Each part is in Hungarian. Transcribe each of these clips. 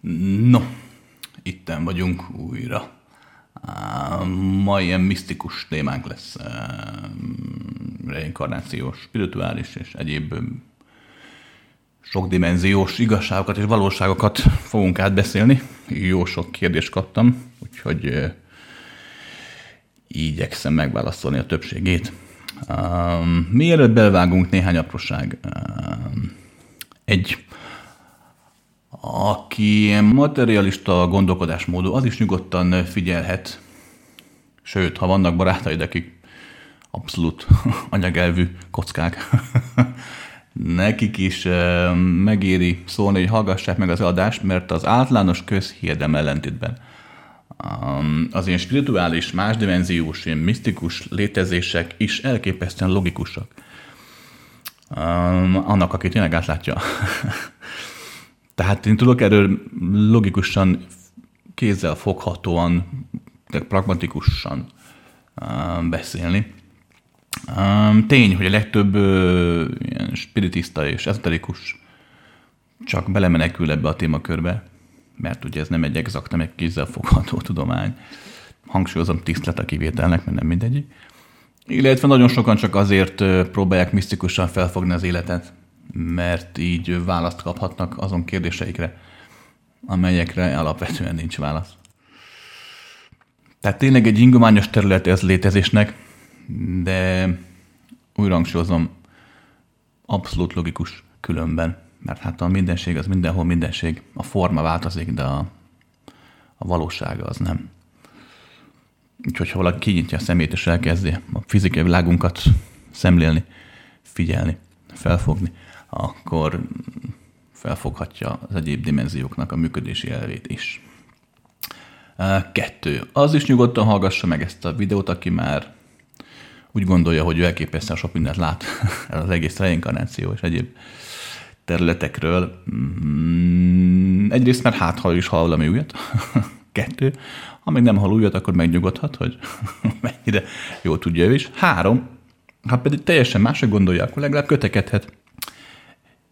No, itten vagyunk újra. Ma ilyen misztikus témánk lesz, reinkarnációs, spirituális és egyéb sokdimenziós igazságokat és valóságokat fogunk átbeszélni. Jó sok kérdést kaptam, úgyhogy igyekszem megválaszolni a többségét. Mielőtt belvágunk néhány apróság. Egy aki ilyen materialista gondolkodásmódú, az is nyugodtan figyelhet, sőt, ha vannak barátaid, akik abszolút anyagelvű kockák, nekik is megéri szólni, hogy hallgassák meg az adást, mert az általános közhiedem ellentétben az ilyen spirituális, másdimenziós, ilyen misztikus létezések is elképesztően logikusak. Annak, aki tényleg átlátja Tehát én tudok erről logikusan, kézzel foghatóan, pragmatikusan beszélni. Tény, hogy a legtöbb ilyen spiritista és ezoterikus csak belemenekül ebbe a témakörbe, mert ugye ez nem egy exakt, nem egy kézzel fogható tudomány. Hangsúlyozom tisztlet a kivételnek, mert nem mindegyik. Illetve nagyon sokan csak azért próbálják misztikusan felfogni az életet, mert így választ kaphatnak azon kérdéseikre, amelyekre alapvetően nincs válasz. Tehát tényleg egy ingományos terület ez létezésnek, de újra hangsúlyozom, abszolút logikus különben, mert hát a mindenség az mindenhol mindenség, a forma változik, de a, a valósága az nem. Úgyhogy ha valaki kinyitja a szemét és elkezdi a fizikai világunkat szemlélni, figyelni, felfogni, akkor felfoghatja az egyéb dimenzióknak a működési elvét is. Kettő. Az is nyugodtan hallgassa meg ezt a videót, aki már úgy gondolja, hogy ő elképesztően sok mindent lát az egész reinkarnáció és egyéb területekről. Mm, egyrészt, mert hát ha is hall valami újat. Kettő. Ha még nem hall újat, akkor megnyugodhat, hogy mennyire jó tudja ő is. Három. Ha pedig teljesen másra gondolja, akkor legalább kötekedhet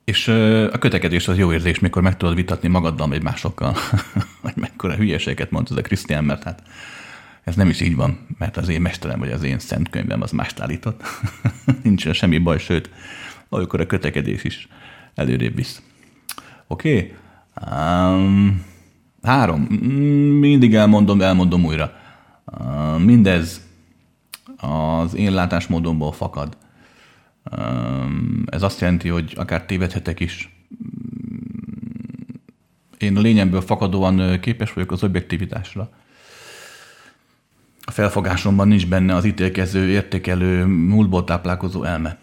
és a kötekedés az jó érzés, mikor meg tudod vitatni magaddal, vagy másokkal, hogy mekkora hülyeséget mondtad a Krisztián, mert hát ez nem is így van, mert az én mesterem, vagy az én szent könyvem az mást állított. Nincs semmi baj, sőt, olykor a kötekedés is előrébb visz. Oké? Okay? Um, három. Mindig elmondom, elmondom újra. Uh, mindez az én látásmódomból fakad. Ez azt jelenti, hogy akár tévedhetek is. Én a lényemből fakadóan képes vagyok az objektivitásra. A felfogásomban nincs benne az ítélkező, értékelő, múltból táplálkozó elme.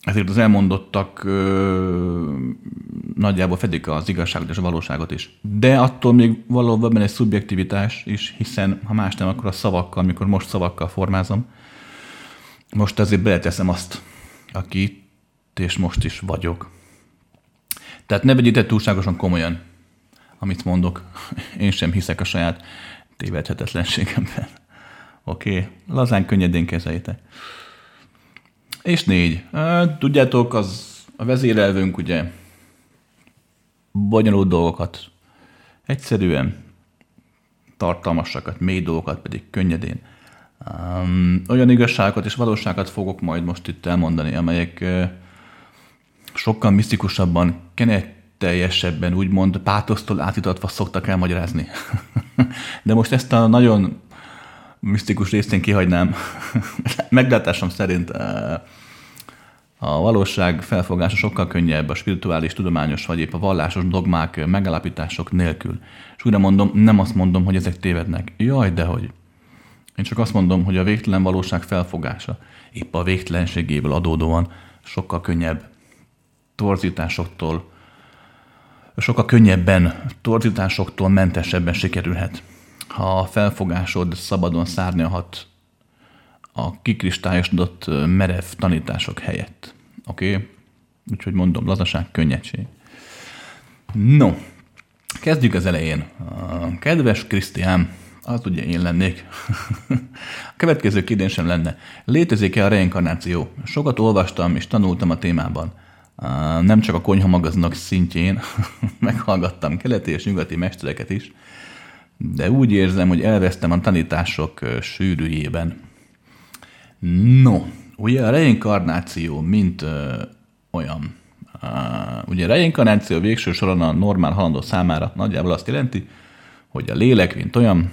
Ezért az elmondottak ö, nagyjából fedik az igazságot és a valóságot is. De attól még valóban egy szubjektivitás is, hiszen ha más nem, akkor a szavakkal, amikor most szavakkal formázom, most ezért beleteszem azt, aki itt és most is vagyok. Tehát ne vegyétek túlságosan komolyan, amit mondok. Én sem hiszek a saját tévedhetetlenségemben. Oké, okay. lazán, könnyedén kezeljétek. És négy. Tudjátok, az a vezérelvünk ugye bonyolult dolgokat egyszerűen, tartalmasakat, mély dolgokat pedig könnyedén Um, olyan igazságokat és valóságokat fogok majd most itt elmondani, amelyek uh, sokkal misztikusabban, kenetteljesebben, úgymond pátosztól átítatva szoktak elmagyarázni. De most ezt a nagyon misztikus részt én kihagynám. Meglátásom szerint uh, a valóság felfogása sokkal könnyebb a spirituális, tudományos vagy épp a vallásos dogmák, megállapítások nélkül. És újra mondom, nem azt mondom, hogy ezek tévednek. Jaj, dehogy. Én csak azt mondom, hogy a végtelen valóság felfogása épp a végtelenségéből adódóan sokkal könnyebb torzításoktól, sokkal könnyebben torzításoktól mentesebben sikerülhet. Ha a felfogásod szabadon szárnyalhat a kikristályosodott merev tanítások helyett. Oké? Okay? Úgyhogy mondom, lazaság, könnyedség. No, kezdjük az elején. Kedves Krisztián, az ugye én lennék. a következő kérdésem lenne, létezik-e a reinkarnáció? Sokat olvastam és tanultam a témában. Nem csak a konyhamagazinok szintjén, meghallgattam keleti és nyugati mestereket is, de úgy érzem, hogy elvesztem a tanítások sűrűjében. No, ugye a reinkarnáció, mint ö, olyan. Uh, ugye a reinkarnáció végső soron a normál halandó számára nagyjából azt jelenti, hogy a lélek, mint olyan,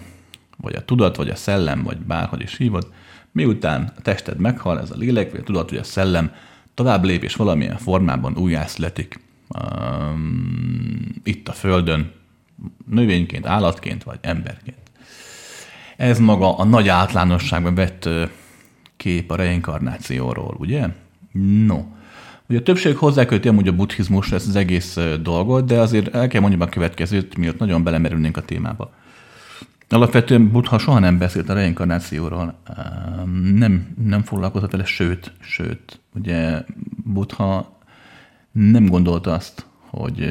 vagy a tudat, vagy a szellem, vagy bárhogy is hívod, miután a tested meghal, ez a lélek, vagy a tudat, vagy a szellem tovább lép, és valamilyen formában újjászletik. Um, itt a Földön, növényként, állatként, vagy emberként. Ez maga a nagy általánosságban vett kép a reinkarnációról, ugye? No. Ugye a többség hozzáköti amúgy a buddhizmus ezt az egész dolgot, de azért el kell mondjam a következőt, miatt nagyon belemerülnénk a témába. Alapvetően Buddha soha nem beszélt a reinkarnációról, nem, nem foglalkozott vele, sőt, sőt, ugye Buddha nem gondolta azt, hogy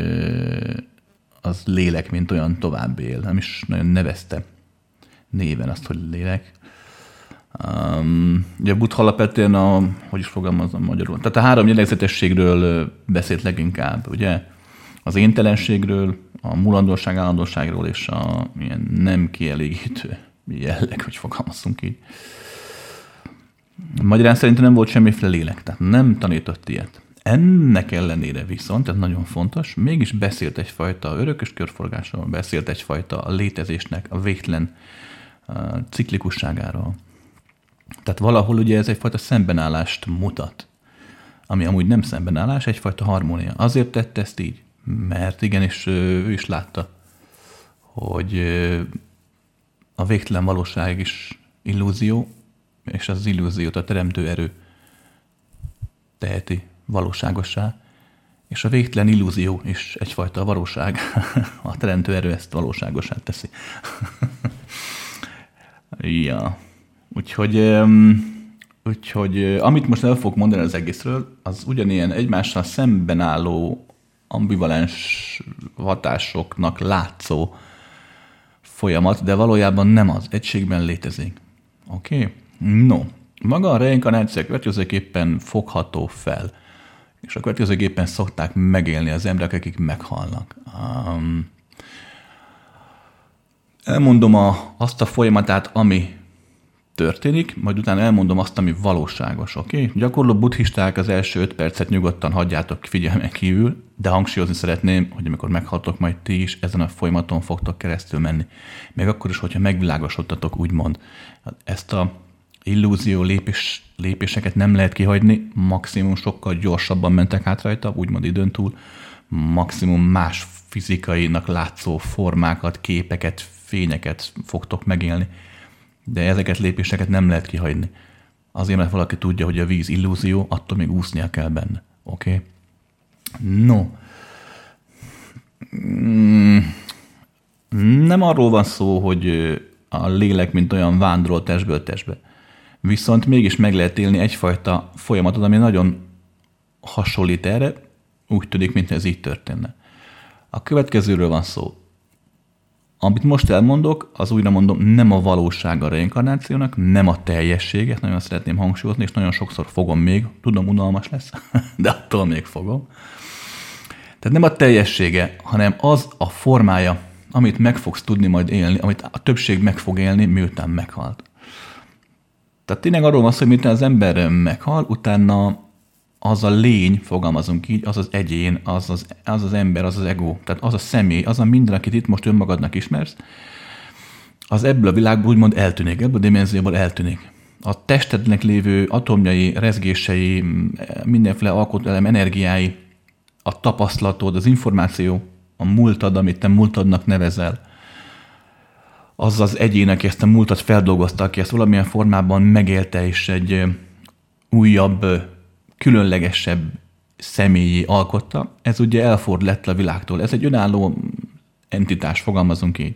az lélek, mint olyan tovább él, nem is nagyon nevezte néven azt, hogy lélek. Ugye Buddha alapvetően a, hogy is fogalmazom magyarul, tehát a három jellegzetességről beszélt leginkább, ugye? Az éntelenségről, a mulandóság, állandóságról és a ilyen nem kielégítő jelleg, hogy fogalmazunk így. Magyarán szerintem nem volt semmiféle lélek, tehát nem tanított ilyet. Ennek ellenére viszont, ez nagyon fontos, mégis beszélt egyfajta örökös körforgásról, beszélt egyfajta a létezésnek a végtelen uh, ciklikusságáról. Tehát valahol ugye ez egyfajta szembenállást mutat, ami amúgy nem szembenállás, egyfajta harmónia. Azért tette ezt így, mert igenis ő is látta, hogy a végtelen valóság is illúzió, és az illúziót a teremtő erő teheti valóságosá, és a végtelen illúzió is egyfajta valóság. A teremtő erő ezt valóságosá teszi. ja. Úgyhogy, úgyhogy amit most el fogok mondani az egészről, az ugyanilyen egymással szemben álló ambivalens hatásoknak látszó folyamat, de valójában nem az, egységben létezik. Oké? Okay? No, maga a reinkarnáció következőképpen fogható fel, és a következőképpen szokták megélni az emberek, akik meghalnak. Um, elmondom a, azt a folyamatát, ami történik, majd utána elmondom azt, ami valóságos, oké? Okay? Gyakorló buddhisták az első öt percet nyugodtan hagyjátok figyelmen kívül, de hangsúlyozni szeretném, hogy amikor meghaltok, majd ti is ezen a folyamaton fogtok keresztül menni. Még akkor is, hogyha megvilágosodtatok, úgymond. Ezt a illúzió lépés, lépéseket nem lehet kihagyni, maximum sokkal gyorsabban mentek át rajta, úgymond időn túl, maximum más fizikainak látszó formákat, képeket, fényeket fogtok megélni de ezeket lépéseket nem lehet kihagyni. Azért, mert valaki tudja, hogy a víz illúzió, attól még úsznia kell benne. Oké? Okay? No. Mm. Nem arról van szó, hogy a lélek, mint olyan vándorol testből testbe. Viszont mégis meg lehet élni egyfajta folyamatot, ami nagyon hasonlít erre, úgy tűnik, mint ez így történne. A következőről van szó. Amit most elmondok, az újra mondom, nem a valóság a reinkarnációnak, nem a teljességet, nagyon szeretném hangsúlyozni, és nagyon sokszor fogom még, tudom, unalmas lesz, de attól még fogom. Tehát nem a teljessége, hanem az a formája, amit meg fogsz tudni majd élni, amit a többség meg fog élni, miután meghalt. Tehát tényleg arról van szó, hogy miután az ember meghal, utána az a lény, fogalmazunk így, az az egyén, az az, az az ember, az az ego, tehát az a személy, az a minden, akit itt most önmagadnak ismersz, az ebből a világból úgymond eltűnik, ebből a dimenzióból eltűnik. A testednek lévő atomjai, rezgései, mindenféle alkotóelem energiái, a tapasztalatod, az információ, a múltad, amit te múltadnak nevezel, az az egyén, aki ezt a múltat feldolgozta, aki ezt valamilyen formában megélte, és egy újabb különlegesebb személyi alkotta, ez ugye elford lett a világtól. Ez egy önálló entitás, fogalmazunk így.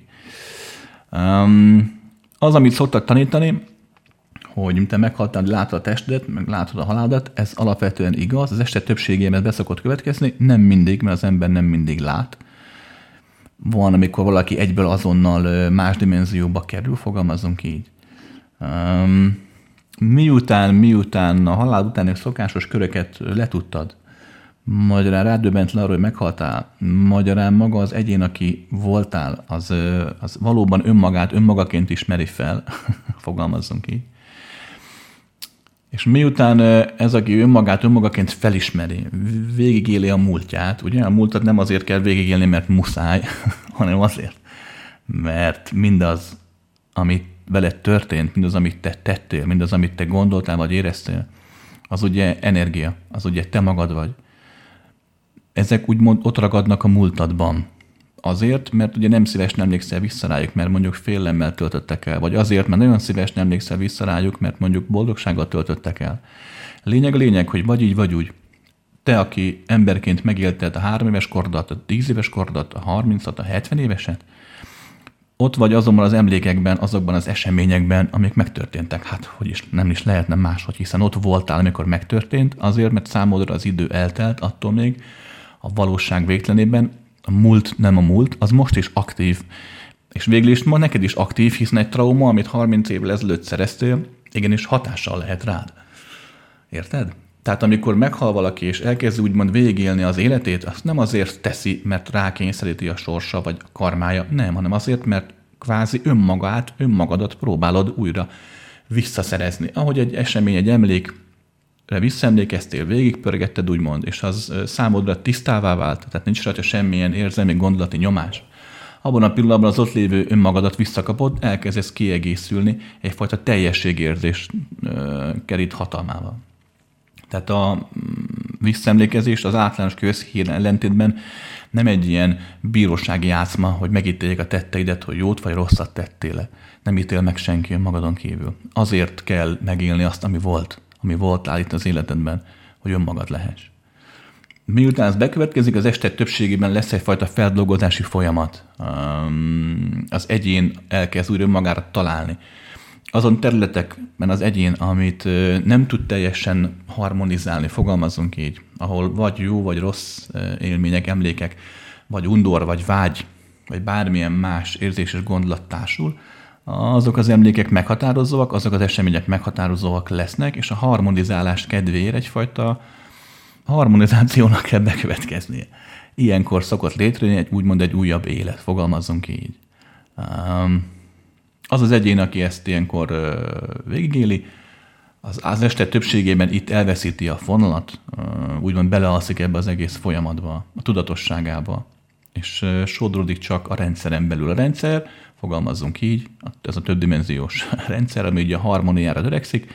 Um, az, amit szoktak tanítani, hogy te meghaltál, látod a testedet, meg látod a haládat, ez alapvetően igaz, az este többségében beszokott következni, nem mindig, mert az ember nem mindig lát. Van, amikor valaki egyből azonnal más dimenzióba kerül, fogalmazunk így. Um, miután, miután a halál utáni szokásos köröket letudtad, magyarán rádöbbent le arról, hogy meghaltál, magyarán maga az egyén, aki voltál, az, az valóban önmagát önmagaként ismeri fel, fogalmazzunk így. És miután ez, aki önmagát önmagaként felismeri, végigéli a múltját, ugye a múltat nem azért kell végigélni, mert muszáj, hanem azért, mert mindaz, amit veled történt, mindaz, amit te tettél, mindaz, amit te gondoltál vagy éreztél, az ugye energia, az ugye te magad vagy. Ezek úgymond ott ragadnak a múltadban. Azért, mert ugye nem szívesen emlékszel vissza rájuk, mert mondjuk félelemmel töltöttek el, vagy azért, mert nagyon szívesen emlékszel vissza rájuk, mert mondjuk boldogsággal töltöttek el. Lényeg a lényeg, hogy vagy így, vagy úgy. Te, aki emberként megélted a három éves kordat, a tíz éves kordat, a harmincat, a hetven éveset, ott vagy azonban az emlékekben, azokban az eseményekben, amik megtörténtek. Hát, hogy is nem is lehetne máshogy, hiszen ott voltál, amikor megtörtént, azért, mert számodra az idő eltelt, attól még a valóság végtelenében a múlt nem a múlt, az most is aktív. És végül is ma neked is aktív, hiszen egy trauma, amit 30 évvel ezelőtt szereztél, igenis hatással lehet rád. Érted? Tehát amikor meghal valaki, és elkezdi úgymond végigélni az életét, azt nem azért teszi, mert rákényszeríti a sorsa vagy a karmája, nem, hanem azért, mert kvázi önmagát, önmagadat próbálod újra visszaszerezni. Ahogy egy esemény, egy emlék visszaemlékeztél, végigpörgetted úgymond, és az számodra tisztává vált, tehát nincs rajta semmilyen érzelmi gondolati nyomás, abban a pillanatban az ott lévő önmagadat visszakapod, elkezdesz kiegészülni, egyfajta teljességérzés kerít hatalmával. Tehát a mm, visszaemlékezés az általános közhír ellentétben nem egy ilyen bírósági játszma, hogy megítéljék a tetteidet, hogy jót vagy rosszat tettél. Nem ítél meg senki magadon kívül. Azért kell megélni azt, ami volt, ami volt itt az életedben, hogy önmagad lehess. Miután ez bekövetkezik, az este többségében lesz egyfajta feldolgozási folyamat. Az egyén elkezd újra önmagára találni azon területekben az egyén, amit nem tud teljesen harmonizálni, fogalmazunk így, ahol vagy jó, vagy rossz élmények, emlékek, vagy undor, vagy vágy, vagy bármilyen más érzés és gondolat társul, azok az emlékek meghatározóak, azok az események meghatározóak lesznek, és a harmonizálás kedvéért egyfajta harmonizációnak kell bekövetkeznie. Ilyenkor szokott létrejönni egy úgymond egy újabb élet, fogalmazunk így. Um, az az egyén, aki ezt ilyenkor végigéli, az, az este többségében itt elveszíti a fonalat, úgymond belealszik ebbe az egész folyamatba, a tudatosságába, és sodródik csak a rendszeren belül. A rendszer, fogalmazzunk így, ez a többdimenziós rendszer, ami ugye a harmóniára törekszik,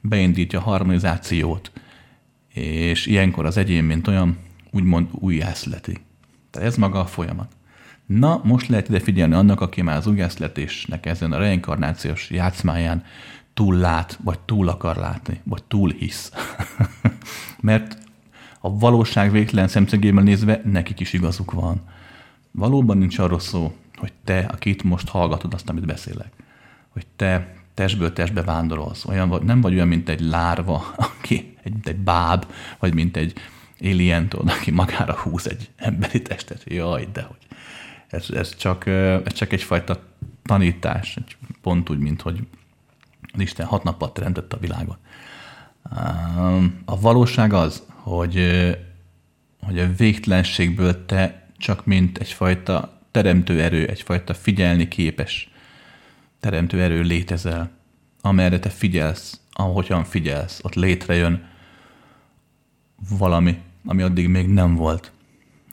beindítja a harmonizációt, és ilyenkor az egyén, mint olyan, úgymond újjászleti. Tehát ez maga a folyamat. Na, most lehet ide figyelni annak, aki már az újjászletésnek ezen a reinkarnációs játszmáján túl lát, vagy túl akar látni, vagy túl hisz. Mert a valóság végtelen szemszögéből nézve nekik is igazuk van. Valóban nincs arról szó, hogy te, akit most hallgatod azt, amit beszélek, hogy te testből testbe vándorolsz. Olyan, vagy, nem vagy olyan, mint egy lárva, aki, egy, egy báb, vagy mint egy alien, aki magára húz egy emberi testet. Jaj, de hogy ez, ez, csak, ez csak egyfajta tanítás, pont úgy, mint hogy Isten hat nappal teremtette a világot. A valóság az, hogy, hogy a végtelenségből te csak mint egyfajta teremtő erő, egyfajta figyelni képes teremtő erő létezel, amerre te figyelsz, ahogyan figyelsz, ott létrejön valami, ami addig még nem volt.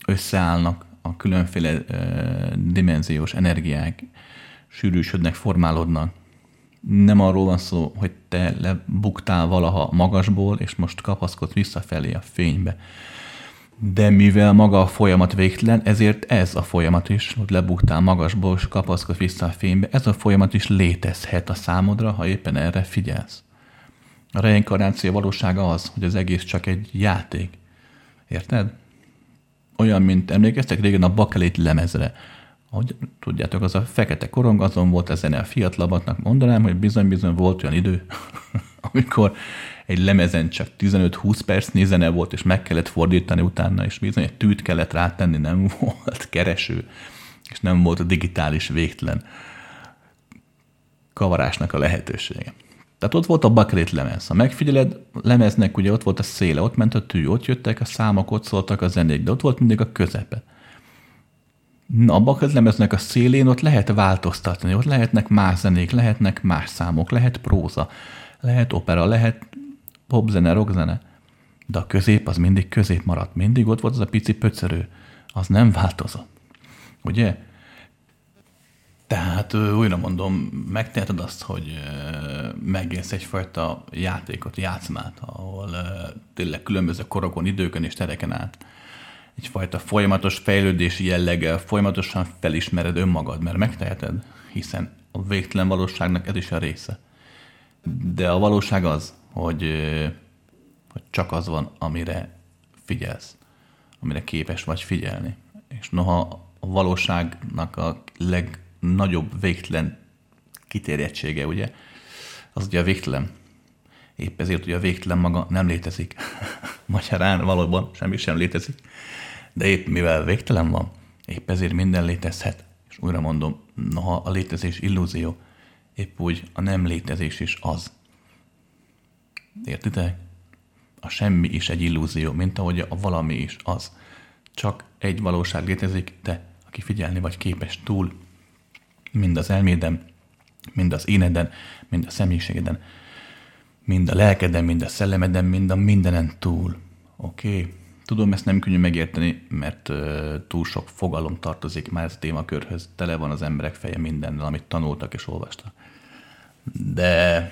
Összeállnak a különféle dimenziós energiák sűrűsödnek, formálódnak. Nem arról van szó, hogy te lebuktál valaha magasból, és most kapaszkodsz visszafelé a fénybe. De mivel maga a folyamat végtelen, ezért ez a folyamat is, hogy lebuktál magasból, és kapaszkodsz vissza a fénybe, ez a folyamat is létezhet a számodra, ha éppen erre figyelsz. A reinkarnáció valósága az, hogy az egész csak egy játék. Érted? Olyan, mint emlékeztek régen a bakelit lemezre. Ahogy tudjátok, az a fekete korong, azon volt a zene a fiatalabbaknak, mondanám, hogy bizony-bizony volt olyan idő, amikor egy lemezen csak 15-20 perc zene volt, és meg kellett fordítani utána, és bizony egy tűt kellett rátenni, nem volt kereső, és nem volt a digitális végtelen kavarásnak a lehetősége. Tehát ott volt a bakrit lemez. Ha megfigyeled, lemeznek ugye ott volt a széle, ott ment a tű, ott jöttek a számok, ott szóltak a zenék, de ott volt mindig a közepe. Na, a bakrit lemeznek a szélén ott lehet változtatni, ott lehetnek más zenék, lehetnek más számok, lehet próza, lehet opera, lehet popzene, rockzene. De a közép az mindig közép maradt. Mindig ott volt az a pici pöcörő. Az nem változott. Ugye? Tehát újra mondom, megteheted azt, hogy megélsz egyfajta játékot, játszmát, ahol tényleg különböző korokon, időkön és tereken át egyfajta folyamatos fejlődési jelleggel folyamatosan felismered önmagad, mert megteheted, hiszen a végtelen valóságnak ez is a része. De a valóság az, hogy, hogy csak az van, amire figyelsz, amire képes vagy figyelni. És noha a valóságnak a leg nagyobb végtelen kitérjettsége, ugye, az ugye a végtelen. Épp ezért ugye a végtelen maga nem létezik. Magyarán valóban semmi sem létezik. De épp mivel végtelen van, épp ezért minden létezhet. És újra mondom, noha a létezés illúzió, épp úgy a nem létezés is az. Értitek? A semmi is egy illúzió, mint ahogy a valami is az. Csak egy valóság létezik, de aki figyelni vagy képes túl mind az elméden, mind az éneden, mind a személyiségeden, mind a lelkeden, mind a szellemeden, mind a mindenen túl. Oké? Okay? Tudom, ezt nem könnyű megérteni, mert túl sok fogalom tartozik már ez a témakörhöz. Tele van az emberek feje mindennel, amit tanultak és olvastak. De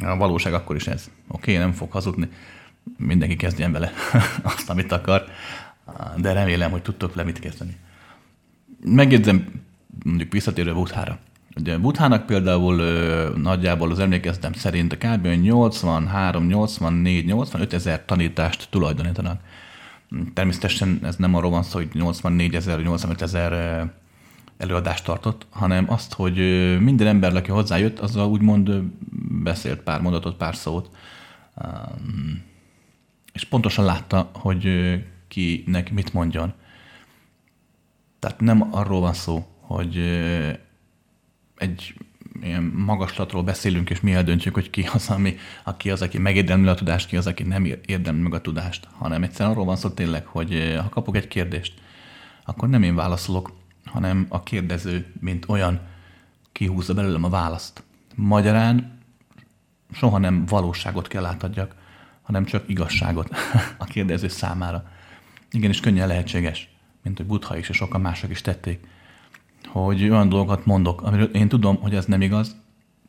a valóság akkor is ez. Oké, okay, nem fog hazudni. Mindenki kezdjen vele azt, amit akar. De remélem, hogy tudtok le mit kezdeni. Megjegyzem, mondjuk visszatérő Buthára. Ugye Buthának például ö, nagyjából az emlékeztem szerint a kb. 83, 84, 85 ezer tanítást tulajdonítanak. Természetesen ez nem arról van szó, hogy 84 ezer, 85 ezer előadást tartott, hanem azt, hogy minden ember, aki hozzájött, azzal úgymond beszélt pár mondatot, pár szót, és pontosan látta, hogy kinek mit mondjon. Tehát nem arról van szó, hogy egy ilyen magaslatról beszélünk, és mi eldöntjük, hogy ki az, ami, aki az, aki megérdemli a tudást, ki az, aki nem érdemli meg a tudást, hanem egyszerűen arról van szó tényleg, hogy ha kapok egy kérdést, akkor nem én válaszolok, hanem a kérdező, mint olyan, kihúzza belőlem a választ. Magyarán soha nem valóságot kell átadjak, hanem csak igazságot a kérdező számára. Igenis könnyen lehetséges, mint hogy Buddha is és sokan mások is tették hogy olyan dolgokat mondok, amiről én tudom, hogy ez nem igaz,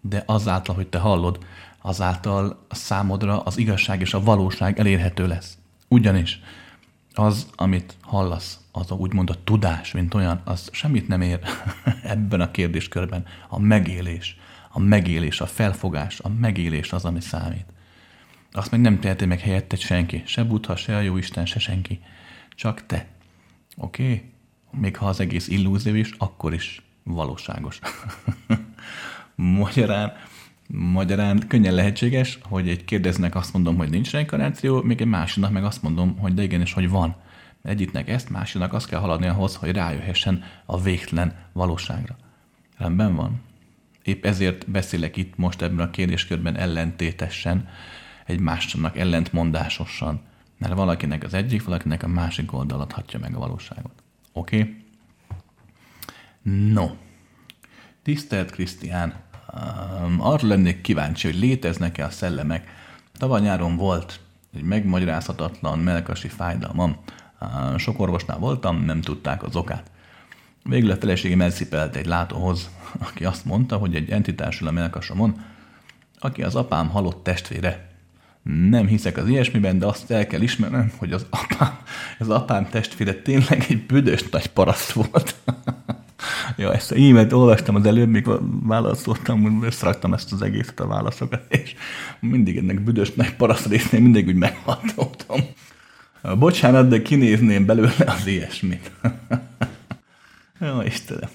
de azáltal, hogy te hallod, azáltal a számodra az igazság és a valóság elérhető lesz. Ugyanis az, amit hallasz, az a, úgymond a tudás, mint olyan, az semmit nem ér ebben a kérdéskörben. A megélés, a megélés, a felfogás, a megélés az, ami számít. Azt meg nem teheti meg helyetted senki, se Buddha, se a Jóisten, se senki. Csak te. Oké? Okay? Még ha az egész illúzió is, akkor is valóságos. magyarán, magyarán könnyen lehetséges, hogy egy kérdeznek azt mondom, hogy nincs reinkarnáció, még egy másiknak meg azt mondom, hogy de igenis, hogy van. Egyiknek ezt, másiknak azt kell haladni ahhoz, hogy rájöhessen a végtelen valóságra. Rendben van? Épp ezért beszélek itt most ebben a kérdéskörben ellentétesen, egymásnak ellentmondásosan, mert valakinek az egyik, valakinek a másik oldal adhatja meg a valóságot. Oké? Okay? No. Tisztelt Krisztián, um, arra lennék kíváncsi, hogy léteznek-e a szellemek. Tavaly nyáron volt egy megmagyarázhatatlan melkasi fájdalmam. Uh, sok orvosnál voltam, nem tudták az okát. Végül a feleségem elszipelt egy látóhoz, aki azt mondta, hogy egy entitásül a melkasomon, aki az apám halott testvére. Nem hiszek az ilyesmiben, de azt el kell ismernem, hogy az apám, az apám testvére tényleg egy büdös nagy paraszt volt. ja, ezt a e-mailt olvastam az előbb, még válaszoltam, összeraktam ezt az egészet a válaszokat, és mindig ennek büdös nagy paraszt résznél mindig úgy meghatoltam. Bocsánat, de kinézném belőle az ilyesmit. Jó, Istenem.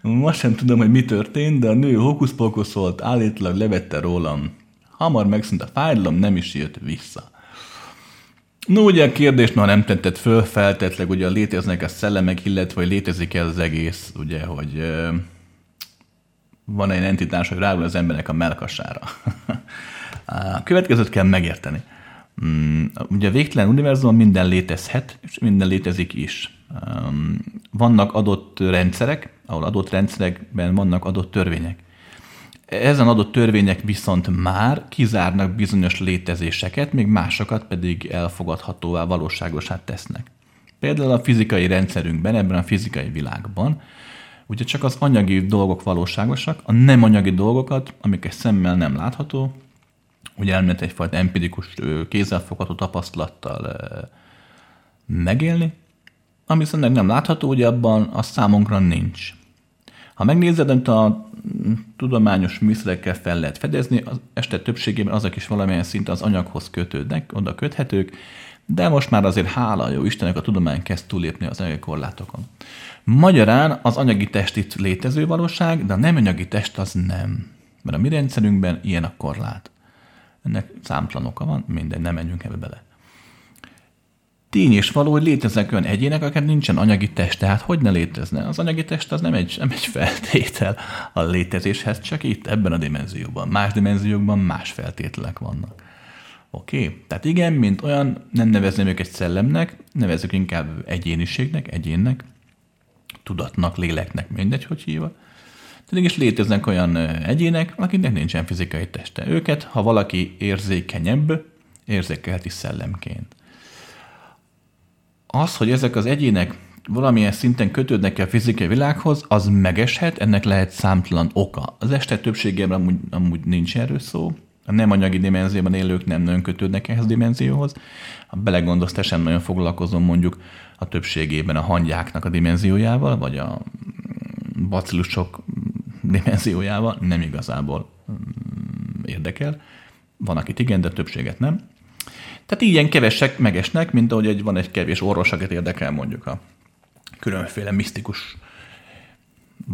Most sem tudom, hogy mi történt, de a nő hókuszpókuszolt, állítólag levette rólam Hamar megszűnt a fájdalom, nem is jött vissza. No, ugye a kérdést már nem tetted föl, feltetleg ugye léteznek a szellemek, illetve hogy létezik-e az egész, ugye, hogy van egy entitás, hogy ráül az embernek a melkasára. a következőt kell megérteni. Mm, ugye a végtelen univerzumon minden létezhet, és minden létezik is. Vannak adott rendszerek, ahol adott rendszerekben vannak adott törvények. Ezen adott törvények viszont már kizárnak bizonyos létezéseket, még másokat pedig elfogadhatóvá, valóságosát tesznek. Például a fizikai rendszerünkben, ebben a fizikai világban, ugye csak az anyagi dolgok valóságosak, a nem anyagi dolgokat, amik szemmel nem látható, ugye elmélet egyfajta empirikus, kézzelfogható tapasztalattal megélni, ami viszont nem látható, ugye abban a számunkra nincs. Ha megnézed, amit a tudományos műszerekkel fel lehet fedezni, az este többségében azok is valamilyen szinte az anyaghoz kötődnek, oda köthetők, de most már azért hála jó Istennek a tudomány kezd túlépni az anyagi korlátokon. Magyarán az anyagi test itt létező valóság, de a nem anyagi test az nem. Mert a mi rendszerünkben ilyen a korlát. Ennek számtalan oka van, mindegy, nem menjünk ebbe bele. Tény és való, hogy léteznek olyan egyének, akik nincsen anyagi test, tehát hogy ne létezne? Az anyagi test az nem egy, nem egy feltétel a létezéshez, csak itt, ebben a dimenzióban. Más dimenziókban más feltételek vannak. Oké? Okay? Tehát igen, mint olyan, nem nevezném őket szellemnek, nevezzük inkább egyéniségnek, egyénnek, tudatnak, léleknek, mindegy, hogy hívva. Tehát is léteznek olyan egyének, akiknek nincsen fizikai teste. Őket, ha valaki érzékenyebb, érzékelheti szellemként. Az, hogy ezek az egyének valamilyen szinten kötődnek a fizikai világhoz, az megeshet, ennek lehet számtalan oka. Az este többségében amúgy, amúgy nincs erről szó, a nem anyagi dimenzióban élők nem nagyon kötődnek ehhez a dimenzióhoz. Ha belegondolsz, te sem nagyon foglalkozom mondjuk a többségében a hangyáknak a dimenziójával, vagy a bacillusok dimenziójával, nem igazából mm, érdekel. Van, akit igen, de többséget nem. Tehát ilyen kevesek megesnek, mint ahogy egy, van egy kevés orvos, akit érdekel mondjuk a különféle misztikus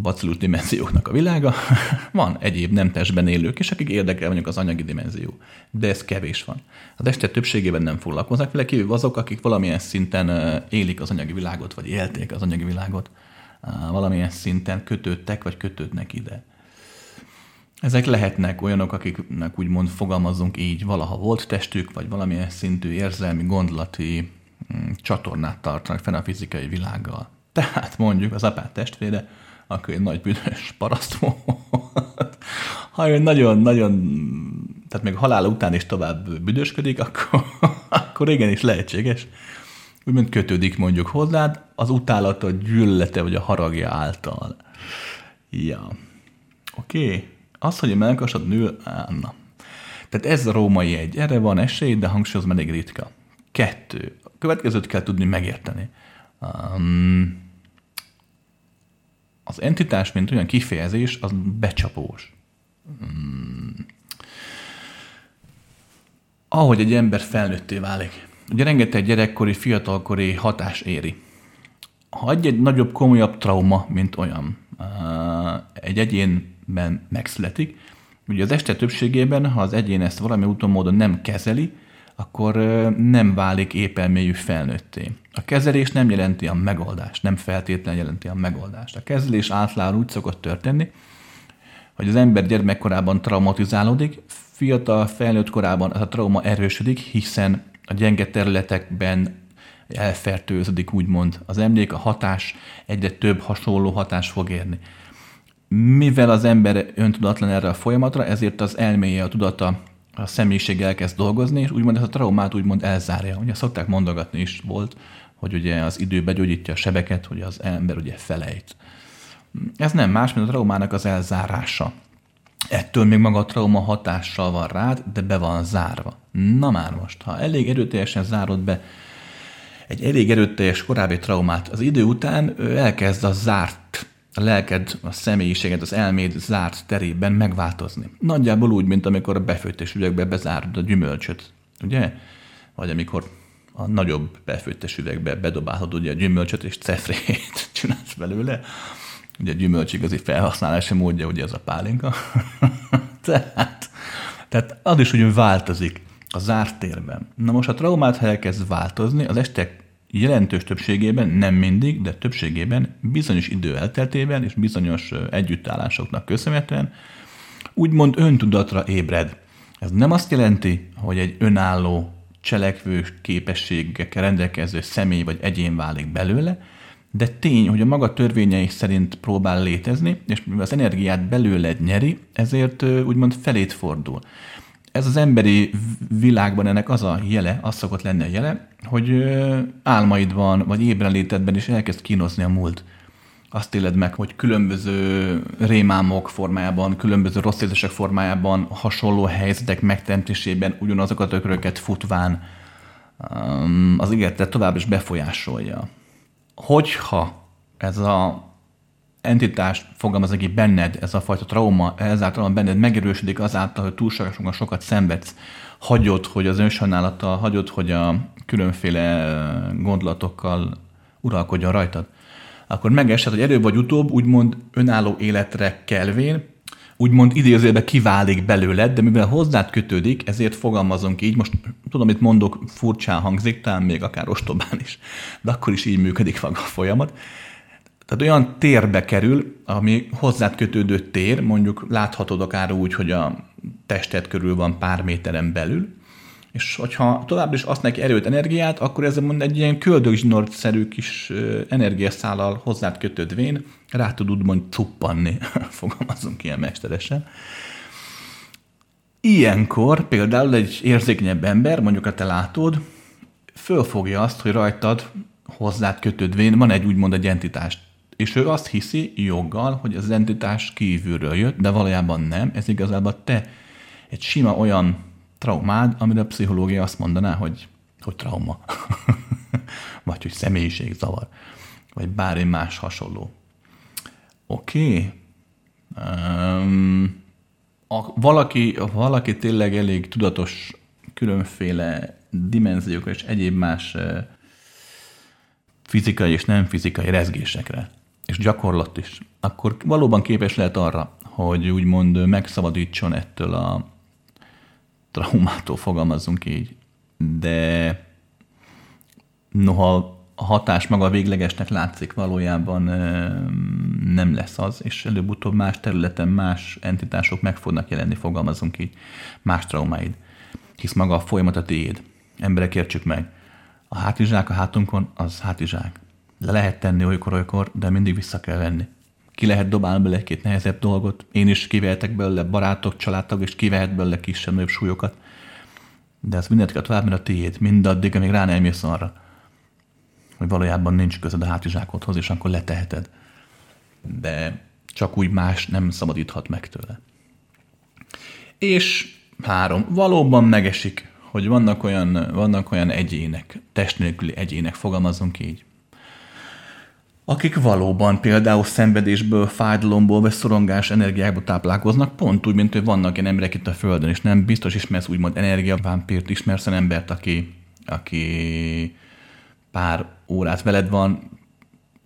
bacillus dimenzióknak a világa. van egyéb nem testben élők és akik érdekel mondjuk az anyagi dimenzió. De ez kevés van. Az este többségében nem foglalkoznak vele, kívül azok, akik valamilyen szinten élik az anyagi világot, vagy élték az anyagi világot, valamilyen szinten kötődtek, vagy kötődnek ide. Ezek lehetnek olyanok, akiknek úgymond fogalmazunk így, valaha volt testük, vagy valamilyen szintű érzelmi, gondolati mm, csatornát tartanak fenn a fizikai világgal. Tehát mondjuk az apát testvére, akkor egy nagy bűnös paraszt volt. Ha ő nagyon-nagyon, tehát még halála után is tovább büdösködik, akkor, akkor igenis lehetséges, úgymond kötődik mondjuk hozzád, az utálata, gyűlölete vagy a haragja által. Ja. Oké. Okay. Az, hogy a melkasod nő, na. Tehát ez a római egy. Erre van esély, de hangsúlyozom elég ritka. Kettő. A következőt kell tudni megérteni. Um, az entitás, mint olyan kifejezés, az becsapós. Um, ahogy egy ember felnőtté válik. Ugye rengeteg gyerekkori, fiatalkori hatás éri. Ha egy, egy nagyobb, komolyabb trauma, mint olyan, egy egyénben megszületik, ugye az este többségében, ha az egyén ezt valami úton módon nem kezeli, akkor nem válik épelmélyű felnőtté. A kezelés nem jelenti a megoldást, nem feltétlenül jelenti a megoldást. A kezelés általában úgy szokott történni, hogy az ember gyermekkorában traumatizálódik, fiatal felnőtt korában ez a trauma erősödik, hiszen a gyenge területekben elfertőződik, úgymond az emlék, a hatás, egyre több hasonló hatás fog érni. Mivel az ember öntudatlan erre a folyamatra, ezért az elméje, a tudata, a személyiség elkezd dolgozni, és úgymond ezt a traumát úgymond elzárja. Ugye szokták mondogatni is volt, hogy ugye az idő begyógyítja a sebeket, hogy az ember ugye felejt. Ez nem más, mint a traumának az elzárása. Ettől még maga a trauma hatással van rád, de be van zárva. Na már most, ha elég erőteljesen zárod be egy elég erőteljes korábbi traumát, az idő után elkezd a zárt a lelked, a személyiséged, az elméd zárt terében megváltozni. Nagyjából úgy, mint amikor a befőttes üvegbe bezárod a gyümölcsöt, ugye? Vagy amikor a nagyobb befőttes üvegbe bedobálod ugye a gyümölcsöt és cefrét csinálsz belőle. Ugye a gyümölcs igazi felhasználási módja ugye az a pálinka. tehát, tehát az is úgy változik a zárt térben. Na most a traumát, ha elkezd változni, az este jelentős többségében, nem mindig, de többségében bizonyos idő elteltében és bizonyos együttállásoknak köszönhetően úgymond öntudatra ébred. Ez nem azt jelenti, hogy egy önálló cselekvő képességekkel rendelkező személy vagy egyén válik belőle, de tény, hogy a maga törvényei szerint próbál létezni, és mivel az energiát belőle nyeri, ezért úgymond felét fordul. Ez az emberi világban ennek az a jele, az szokott lenni a jele, hogy álmaidban vagy ébrenlétedben is elkezd kínozni a múlt. Azt éled meg, hogy különböző rémámok formájában, különböző rossz érzések formájában, hasonló helyzetek megteremtésében ugyanazokat ökröket futván az ígéretet tovább is befolyásolja hogyha ez a entitás fogalmaz ki benned, ez a fajta trauma, ezáltal benned megerősödik azáltal, hogy túlságosan sokat szenvedsz, hagyod, hogy az önsajnálattal, hagyod, hogy a különféle gondolatokkal uralkodjon rajtad, akkor megesett, hogy előbb vagy utóbb úgymond önálló életre kelvén, úgymond idézőben kiválik belőled, de mivel hozzád kötődik, ezért fogalmazunk így, most tudom, itt mondok, furcsán hangzik, talán még akár ostobán is, de akkor is így működik maga a folyamat. Tehát olyan térbe kerül, ami hozzád kötődő tér, mondjuk láthatod akár úgy, hogy a tested körül van pár méteren belül, és hogyha tovább is azt neki erőt, energiát, akkor ez mond egy ilyen köldögzsinort-szerű kis energiaszállal hozzád kötődvén rá tud úgymond cuppanni, fogalmazunk ilyen mesteresen. Ilyenkor például egy érzékenyebb ember, mondjuk a te látod, fölfogja azt, hogy rajtad hozzád kötődvén van egy úgymond egy entitás. És ő azt hiszi joggal, hogy az entitás kívülről jött, de valójában nem. Ez igazából te egy sima olyan traumád, amire a pszichológia azt mondaná, hogy, hogy trauma. vagy hogy személyiségzavar. Vagy bármi más hasonló. Oké. Okay. Um, a, valaki, valaki tényleg elég tudatos különféle dimenziókra és egyéb más fizikai és nem fizikai rezgésekre, és gyakorlat is, akkor valóban képes lehet arra, hogy úgymond megszabadítson ettől a traumától, fogalmazunk így. De noha a hatás maga véglegesnek látszik, valójában nem lesz az, és előbb-utóbb más területen más entitások meg fognak jelenni, fogalmazunk így, más traumáid. Hisz maga a folyamat a tiéd. Emberek értsük meg. A hátizsák a hátunkon, az hátizsák. Le lehet tenni olykor-olykor, de mindig vissza kell venni. Ki lehet dobálni bele egy-két nehezebb dolgot. Én is kivehetek belőle barátok, családtag, és kivehet belőle kisebb-nagyobb súlyokat. De ez mindent tovább, mert a tiéd. Mindaddig, amíg rá nem jössz arra hogy valójában nincs közöd a hátizsákodhoz, és akkor leteheted. De csak úgy más nem szabadíthat meg tőle. És három, valóban megesik, hogy vannak olyan, vannak olyan egyének, test nélküli egyének, fogalmazunk így, akik valóban például szenvedésből, fájdalomból vagy szorongás energiából táplálkoznak, pont úgy, mint hogy vannak ilyen emberek itt a Földön, és nem biztos ismersz úgymond energiavámpírt, ismersz olyan embert, aki, aki pár órát veled van,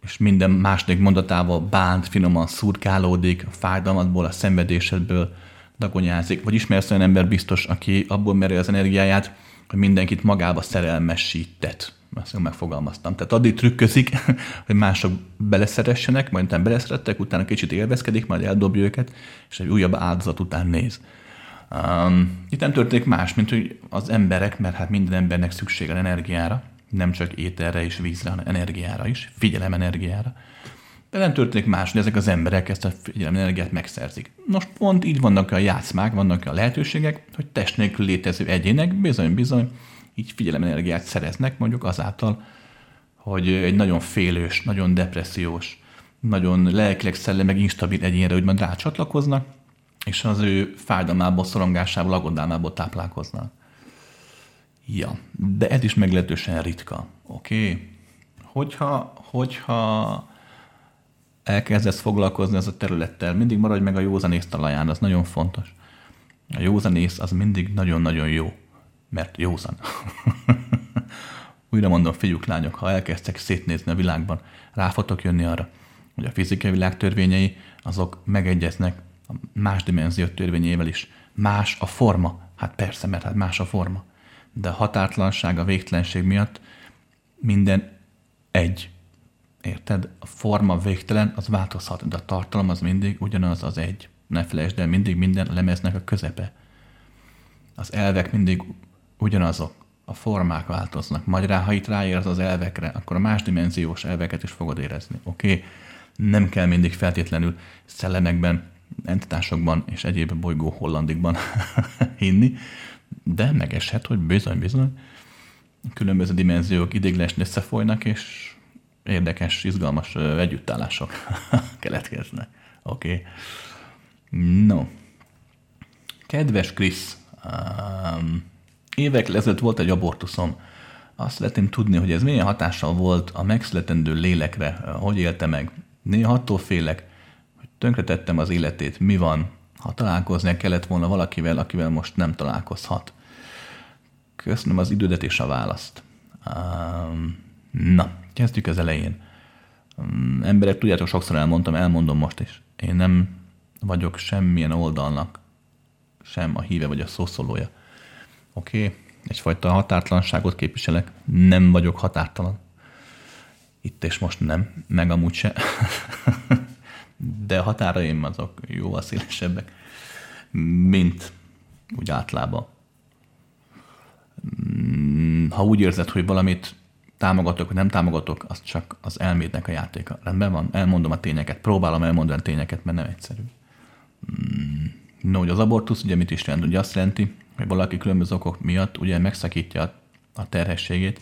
és minden második mondatával bánt, finoman szurkálódik, a fájdalmadból, a szenvedésedből dagonyázik. Vagy ismersz olyan ember biztos, aki abból meri az energiáját, hogy mindenkit magába szerelmesítet. Azt megfogalmaztam. Tehát addig trükközik, hogy mások beleszeressenek, majd utána beleszerettek, utána kicsit élvezkedik, majd eldobja őket, és egy újabb áldozat után néz. Um, itt nem történik más, mint hogy az emberek, mert hát minden embernek szüksége energiára, nem csak ételre és vízre, hanem energiára is, figyelem energiára. De nem történik más, hogy ezek az emberek ezt a figyelem energiát megszerzik. Nos, pont így vannak a játszmák, vannak a lehetőségek, hogy test nélkül létező egyének bizony-bizony így energiát szereznek, mondjuk azáltal, hogy egy nagyon félős, nagyon depressziós, nagyon lelkileg szellemileg instabil egyénre úgymond rácsatlakoznak, és az ő fájdalmából, szorongásából, aggodalmából táplálkoznak. Ja, de ez is meglehetősen ritka. Oké? Okay? Hogyha, hogyha elkezdesz foglalkozni ez a területtel, mindig maradj meg a józanész talaján, az nagyon fontos. A józanész az mindig nagyon-nagyon jó, mert józan. Újra mondom, fiúk, lányok, ha elkezdtek szétnézni a világban, rá fogtok jönni arra, hogy a fizikai világ törvényei azok megegyeznek a más dimenzió törvényével is. Más a forma. Hát persze, mert hát más a forma de a határtlanság, a végtelenség miatt minden egy. Érted? A forma végtelen, az változhat, de a tartalom az mindig ugyanaz az egy. Ne felejtsd el, mindig minden lemeznek a közepe. Az elvek mindig ugyanazok. A formák változnak. Majd rá, ha itt ráérsz az elvekre, akkor a másdimenziós elveket is fogod érezni. Oké? Okay? Nem kell mindig feltétlenül szellemekben, entitásokban és egyéb bolygó hollandikban hinni, de megeshet, hogy bizony-bizony különböző dimenziók idéglenesen összefolynak, és érdekes, izgalmas együttállások keletkeznek. Oké. Okay. No. Kedves Krisz, um, évek ezelőtt volt egy abortuszom. Azt szeretném tudni, hogy ez milyen hatással volt a megszületendő lélekre, hogy élte meg. Néha attól félek, hogy tönkretettem az életét. Mi van, ha találkoznia kellett volna valakivel, akivel most nem találkozhat? Köszönöm az idődet és a választ. Um, na, kezdjük az elején. Um, emberek, tudjátok, sokszor elmondtam, elmondom most is. Én nem vagyok semmilyen oldalnak, sem a híve vagy a szószólója. Oké, okay? egyfajta határtlanságot képviselek, nem vagyok határtalan. Itt és most nem, meg amúgy se. De a határaim azok jóval szélesebbek, mint úgy általában. Mm, ha úgy érzed, hogy valamit támogatok, vagy nem támogatok, az csak az elmédnek a játéka. Rendben van, elmondom a tényeket, próbálom elmondani a tényeket, mert nem egyszerű. Mm, no, hogy az abortusz ugye mit is jelent? Ugye azt jelenti, valaki különböző okok miatt ugye megszakítja a terhességét,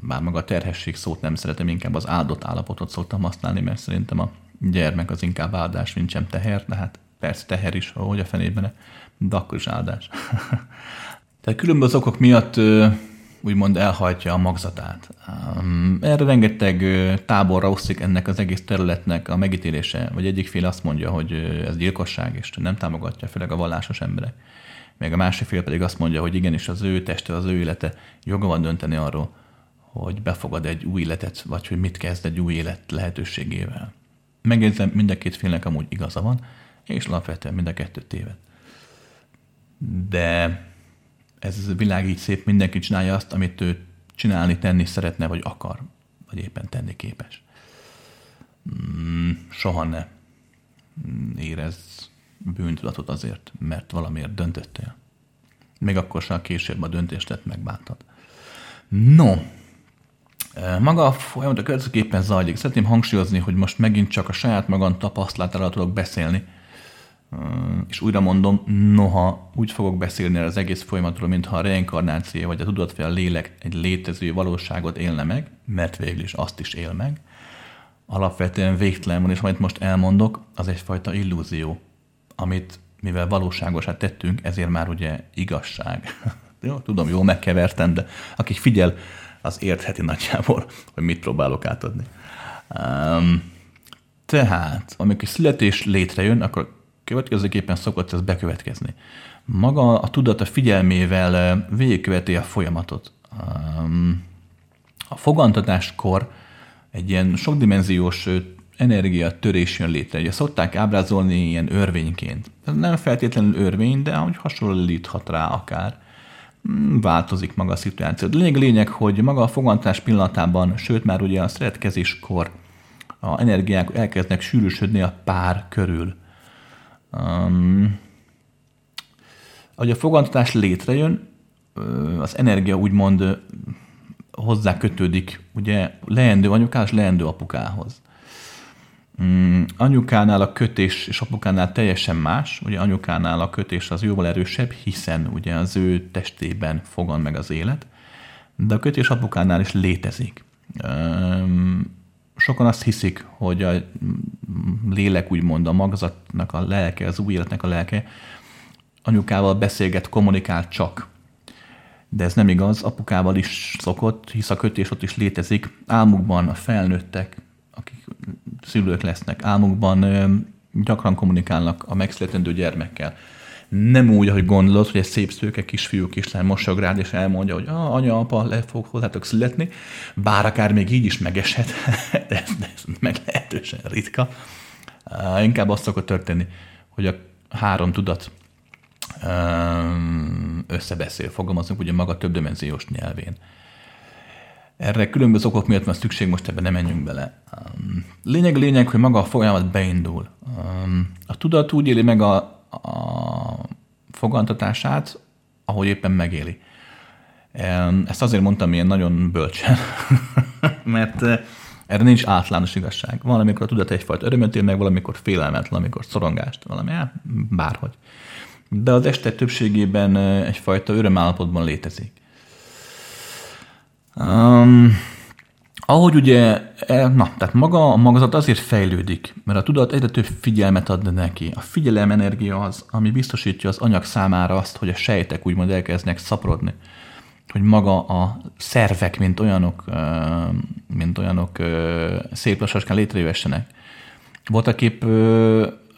bár maga a terhesség szót nem szeretem, inkább az áldott állapotot szoktam használni, mert szerintem a gyermek az inkább áldás, mint sem teher, de hát persze teher is, ahogy a fenében, de akkor is áldás. Tehát különböző okok miatt úgymond elhajtja a magzatát. Erre rengeteg táborra osztik ennek az egész területnek a megítélése, vagy egyik fél azt mondja, hogy ez gyilkosság, és nem támogatja, főleg a vallásos emberek. Még a másik fél pedig azt mondja, hogy igenis az ő teste, az ő élete joga van dönteni arról, hogy befogad egy új életet, vagy hogy mit kezd egy új élet lehetőségével. Megjegyzem, mind a két félnek amúgy igaza van, és alapvetően mind a kettő téved. De ez a világ így szép, mindenki csinálja azt, amit ő csinálni, tenni szeretne, vagy akar, vagy éppen tenni képes. Mm, soha ne érez bűntudatot azért, mert valamiért döntöttél. Még akkor sem később a döntést tett megbántad. No, maga a folyamat a következőképpen zajlik. Szeretném hangsúlyozni, hogy most megint csak a saját magam tapasztalatára tudok beszélni, és újra mondom, noha úgy fogok beszélni az egész folyamatról, mintha a reinkarnáció vagy a tudatfél a lélek egy létező valóságot élne meg, mert végül is azt is él meg, alapvetően végtelen van, és amit most elmondok, az egyfajta illúzió, amit mivel valóságosát tettünk, ezért már ugye igazság. jó, tudom, jól megkevertem, de aki figyel, az értheti nagyjából, hogy mit próbálok átadni. Um, tehát, amikor születés létrejön, akkor következőképpen szokott ez bekövetkezni. Maga a tudat a figyelmével végigköveti a folyamatot. A fogantatáskor egy ilyen sokdimenziós energia törés jön létre. Ugye szokták ábrázolni ilyen örvényként. Nem feltétlenül örvény, de ahogy hasonlíthat rá akár, mm, változik maga a szituáció. De lényeg, lényeg, hogy maga a fogantás pillanatában, sőt már ugye a szeretkezéskor a energiák elkezdnek sűrűsödni a pár körül. Um, ahogy a fogantatás létrejön, az energia úgymond hozzá kötődik, ugye leendő anyukához, leendő apukához. Um, anyukánál a kötés és apukánál teljesen más, ugye anyukánál a kötés az jóval erősebb, hiszen ugye az ő testében fogan meg az élet, de a kötés apukánál is létezik. Um, sokan azt hiszik, hogy a lélek úgymond a magzatnak a lelke, az új életnek a lelke, anyukával beszélget, kommunikál csak. De ez nem igaz, apukával is szokott, hisz a kötés ott is létezik. Álmukban a felnőttek, akik szülők lesznek, álmukban gyakran kommunikálnak a megszületendő gyermekkel nem úgy, ahogy gondolod, hogy egy szép szőke kisfiú kislány mosog rád, és elmondja, hogy ah, anya, apa, le fog hozzátok születni, bár akár még így is megeshet, de ez, ez meglehetősen ritka. Uh, inkább azt szokott történni, hogy a három tudat összebeszél, fogalmazunk ugye maga többdimenziós nyelvén. Erre különböző okok miatt van szükség, most ebben nem menjünk bele. Um, lényeg lényeg, hogy maga a folyamat beindul. Um, a tudat úgy éli meg a, a fogantatását, ahogy éppen megéli. Um, ezt azért mondtam ilyen nagyon bölcsen, mert uh, erre nincs általános igazság. Valamikor a tudat egyfajta örömöt él meg, valamikor félelmet, valamikor szorongást, valami, hát, bárhogy. De az este többségében uh, egyfajta örömállapotban létezik. Um, ahogy ugye, e, na, tehát maga a magazat azért fejlődik, mert a tudat egyre több figyelmet ad neki. A figyelem energia az, ami biztosítja az anyag számára azt, hogy a sejtek úgymond elkezdnek szaporodni. Hogy maga a szervek, mint olyanok, mint olyanok szép lassaskán létrejövessenek. Voltak épp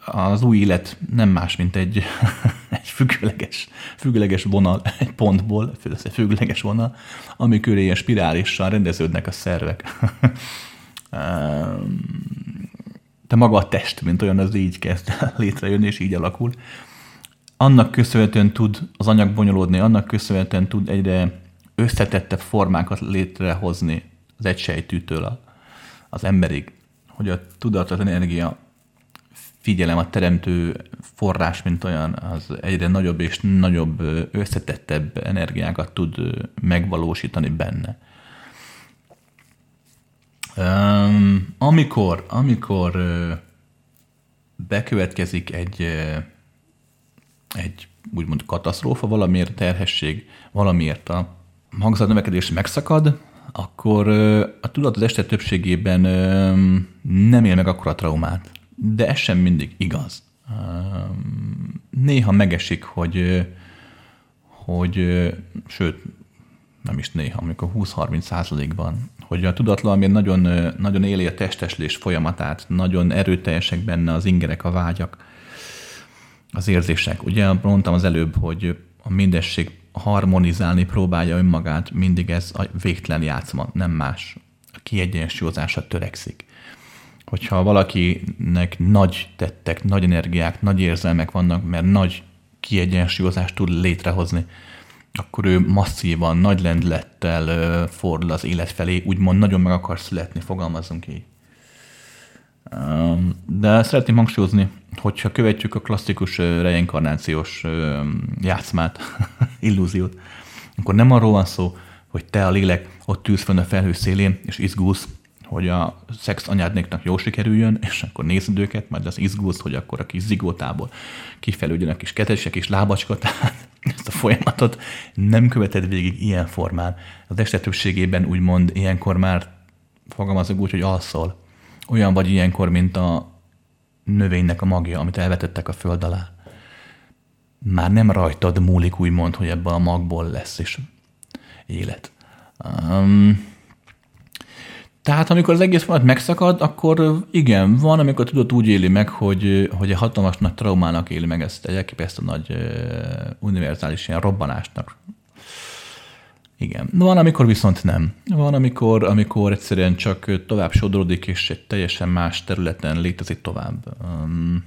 az új élet nem más, mint egy, egy függőleges, függőleges vonal, egy pontból, egy függőleges vonal, ami köré ilyen spirálissal rendeződnek a szervek. De maga a test, mint olyan, az így kezd létrejönni, és így alakul. Annak köszönhetően tud az anyag bonyolódni, annak köszönhetően tud egyre összetettebb formákat létrehozni az egysejtűtől az emberig, hogy a tudatos energia figyelem, a teremtő forrás, mint olyan, az egyre nagyobb és nagyobb összetettebb energiákat tud megvalósítani benne. Amikor, amikor bekövetkezik egy, egy úgymond katasztrófa, valamiért terhesség, valamiért a magzat növekedés megszakad, akkor a tudat az este többségében nem él meg akkor a traumát de ez sem mindig igaz. Néha megesik, hogy, hogy sőt, nem is néha, amikor 20-30 százalékban, hogy a tudatlan, ami nagyon, nagyon éli a testeslés folyamatát, nagyon erőteljesek benne az ingerek, a vágyak, az érzések. Ugye mondtam az előbb, hogy a mindesség harmonizálni próbálja önmagát, mindig ez a végtelen játszma, nem más. A kiegyensúlyozásra törekszik hogyha valakinek nagy tettek, nagy energiák, nagy érzelmek vannak, mert nagy kiegyensúlyozást tud létrehozni, akkor ő masszívan, nagy lendlettel fordul az élet felé, úgymond nagyon meg akar születni, fogalmazunk így. De szeretném hangsúlyozni, hogyha követjük a klasszikus reinkarnációs játszmát, illúziót, akkor nem arról van szó, hogy te a lélek ott ülsz fönn a felhő szélén, és izgulsz, hogy a szex anyádnéknak jól sikerüljön, és akkor nézd őket, majd az izgulsz, hogy akkor a kis zigótából kifelődjön a kis ketesek és lábacska, tehát ezt a folyamatot nem követed végig ilyen formán. Az este többségében úgymond ilyenkor már fogalmazok úgy, hogy alszol. Olyan vagy ilyenkor, mint a növénynek a magja, amit elvetettek a föld alá. Már nem rajtad múlik úgymond, hogy ebből a magból lesz is élet. Um, tehát amikor az egész folyamat megszakad, akkor igen, van, amikor tudod úgy éli meg, hogy, hogy a hatalmas nagy traumának éli meg ezt egy elképesztő nagy univerzális ilyen robbanásnak. Igen. Van, amikor viszont nem. Van, amikor, amikor egyszerűen csak tovább sodródik, és egy teljesen más területen létezik tovább. Um,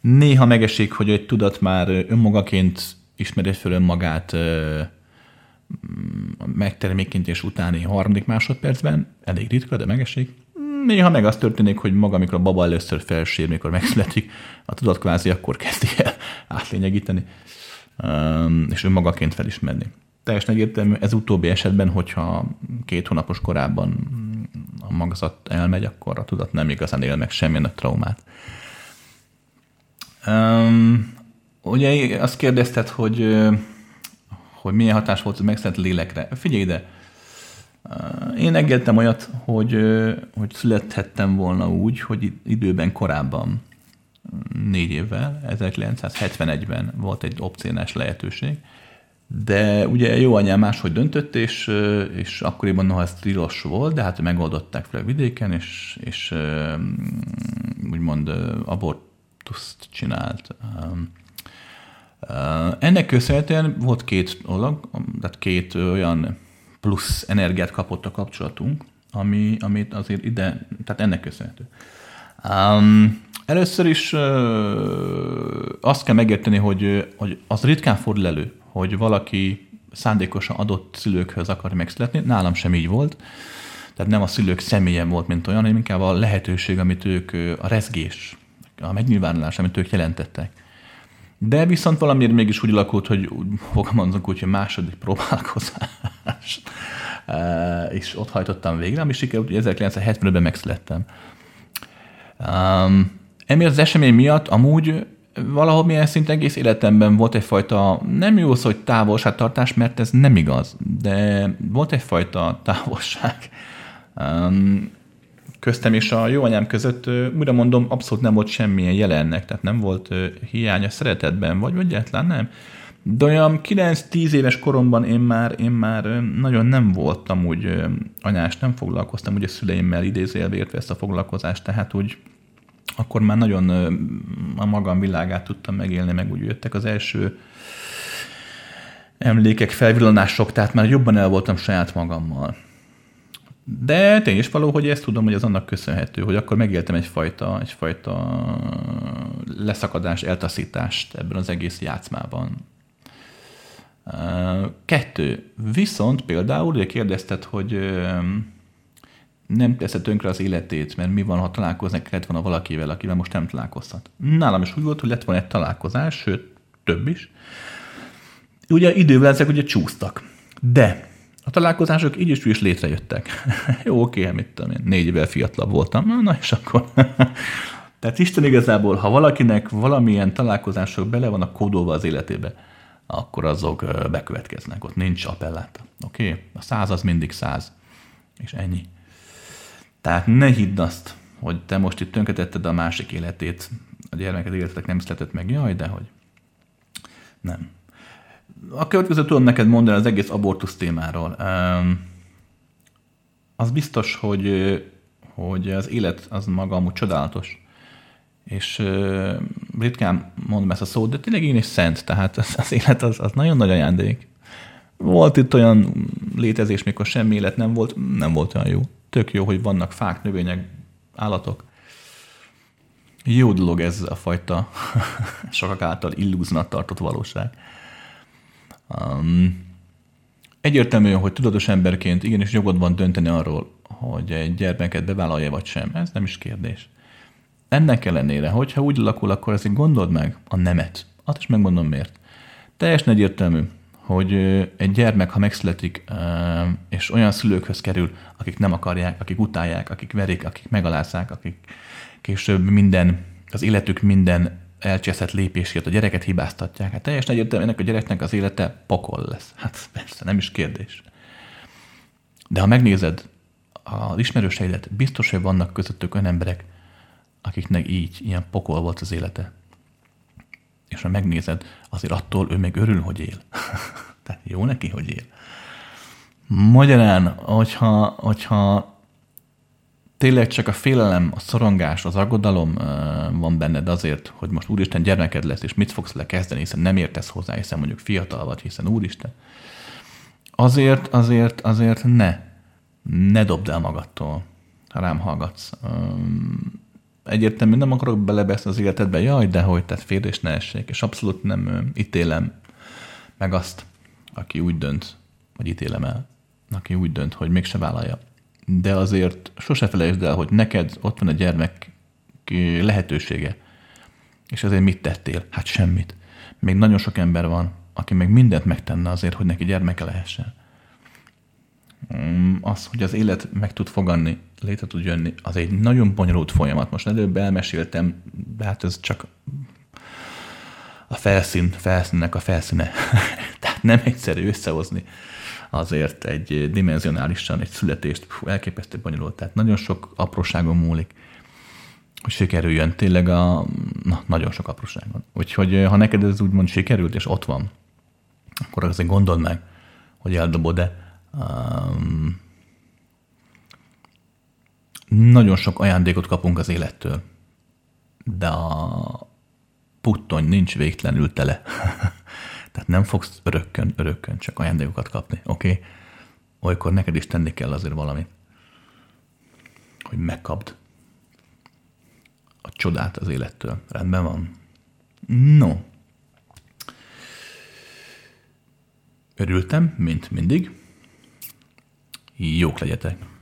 néha megesik, hogy egy tudat már önmagaként ismeri föl önmagát, a megtermékenyítés utáni harmadik másodpercben, elég ritka, de megesik. Néha meg az történik, hogy maga, amikor a baba először felsér, mikor megszületik, a tudat kvázi akkor kezdi el átlényegíteni, um, és önmagaként felismerni. Teljesen egyértelmű, ez utóbbi esetben, hogyha két hónapos korában a magzat elmegy, akkor a tudat nem igazán él meg semmilyen a traumát. Um, ugye azt kérdezted, hogy hogy milyen hatás volt az megszent lélekre. Figyelj ide, én engedtem olyat, hogy, hogy születhettem volna úgy, hogy időben korábban, négy évvel, 1971-ben volt egy opciónás lehetőség, de ugye jó anyám máshogy döntött, és, és akkoriban noha ez tilos volt, de hát megoldották fel a vidéken, és, és úgymond abortuszt csinált. Ennek köszönhetően volt két dolog, tehát két olyan plusz energiát kapott a kapcsolatunk, ami, amit azért ide, tehát ennek köszönhető. Um, először is uh, azt kell megérteni, hogy, hogy az ritkán fordul elő, hogy valaki szándékosan adott szülőkhöz akar megszületni. Nálam sem így volt. Tehát nem a szülők személye volt, mint olyan, hanem inkább a lehetőség, amit ők, a rezgés, a megnyilvánulás, amit ők jelentettek. De viszont valamiért mégis úgy alakult, hogy fogalmazunk úgy, hogy második próbálkozás. és ott hajtottam végre, ami sikerült, hogy 1975-ben megszülettem. Um, emiatt az esemény miatt amúgy valahol milyen szint egész életemben volt egyfajta, nem jó szó, hogy távolságtartás, mert ez nem igaz, de volt egyfajta távolság um, köztem és a jó anyám között, újra mondom, abszolút nem volt semmilyen jelennek, tehát nem volt hiánya szeretetben, vagy, egyáltalán nem. De olyan 9-10 éves koromban én már, én már nagyon nem voltam úgy anyás, nem foglalkoztam ugye a szüleimmel idézélve értve ezt a foglalkozást, tehát úgy akkor már nagyon a magam világát tudtam megélni, meg úgy jöttek az első emlékek, felvillanások, tehát már jobban el voltam saját magammal. De tény is való, hogy ezt tudom, hogy az annak köszönhető, hogy akkor megéltem egyfajta, egyfajta leszakadás, eltaszítást ebben az egész játszmában. Kettő. Viszont például, ugye kérdezted, hogy nem teszed tönkre az életét, mert mi van, ha találkoznak kellett volna valakivel, akivel most nem találkozhat. Nálam is úgy volt, hogy lett volna egy találkozás, sőt, több is. Ugye idővel ezek ugye csúsztak. De a találkozások így is, is létrejöttek. Jó, oké, mit tudom én, négy évvel fiatalabb voltam. Na, és akkor... Tehát Isten igazából, ha valakinek valamilyen találkozások bele vannak kódolva az életébe, akkor azok bekövetkeznek. Ott nincs appelláta. Oké? A száz az mindig száz. És ennyi. Tehát ne hidd azt, hogy te most itt tönkretetted a másik életét, a gyermeked életek nem született meg. Jaj, de hogy. Nem. A következő tudom neked mondani az egész abortusz témáról. Az biztos, hogy, hogy az élet az maga amúgy csodálatos. És ritkán mondom ezt a szót, de tényleg én is szent, tehát az, az élet az, az nagyon nagy ajándék. Volt itt olyan létezés, mikor semmi élet nem volt, nem volt olyan jó. Tök jó, hogy vannak fák, növények, állatok. Jó dolog ez a fajta sokak által illúznak tartott valóság. Um, egyértelmű, hogy tudatos emberként igenis jogod van dönteni arról, hogy egy gyermeket bevállalja vagy sem. Ez nem is kérdés. Ennek ellenére, hogyha úgy alakul, akkor ezt gondold meg a nemet. Azt is megmondom miért. Teljesen egyértelmű, hogy egy gyermek, ha megszületik, és olyan szülőkhöz kerül, akik nem akarják, akik utálják, akik verik, akik megalázzák, akik később minden, az életük minden elcseszett lépésért a gyereket hibáztatják. Hát teljesen egyértelmű, ennek a gyereknek az élete pokol lesz. Hát persze, nem is kérdés. De ha megnézed az ismerőseidet, biztos, hogy vannak közöttük olyan emberek, akiknek így, ilyen pokol volt az élete. És ha megnézed, azért attól ő még örül, hogy él. Tehát jó neki, hogy él. Magyarán, hogyha, hogyha tényleg csak a félelem, a szorongás, az aggodalom van benned azért, hogy most úristen gyermeked lesz, és mit fogsz lekezdeni, hiszen nem értesz hozzá, hiszen mondjuk fiatal vagy, hiszen úristen. Azért, azért, azért ne. Ne dobd el magadtól, ha rám hallgatsz. Egyértelműen nem akarok belebeszni az életedbe, jaj, de hogy, tehát félés ne essék, és abszolút nem ítélem meg azt, aki úgy dönt, vagy ítélem el, aki úgy dönt, hogy mégse vállalja de azért sose felejtsd el, hogy neked ott van a gyermek lehetősége. És azért mit tettél? Hát semmit. Még nagyon sok ember van, aki meg mindent megtenne azért, hogy neki gyermeke lehessen. Mm, az, hogy az élet meg tud fogadni, létre tud jönni, az egy nagyon bonyolult folyamat. Most előbb elmeséltem, de hát ez csak a felszín, felszínnek a felszíne. Tehát nem egyszerű összehozni azért egy dimenzionálisan egy születést fú, elképesztő bonyolult. Tehát nagyon sok apróságon múlik, hogy sikerüljön. Tényleg a, na, nagyon sok apróságon. Úgyhogy ha neked ez úgymond sikerült, és ott van, akkor azért gondold meg, hogy eldobod-e. Um, nagyon sok ajándékot kapunk az élettől, de a puttony nincs végtelenül tele. Tehát nem fogsz örökkön, örökkön csak ajándékokat kapni, oké? Okay? Olykor neked is tenni kell azért valamit, hogy megkapd a csodát az élettől. Rendben van? No. Örültem, mint mindig. Jók legyetek!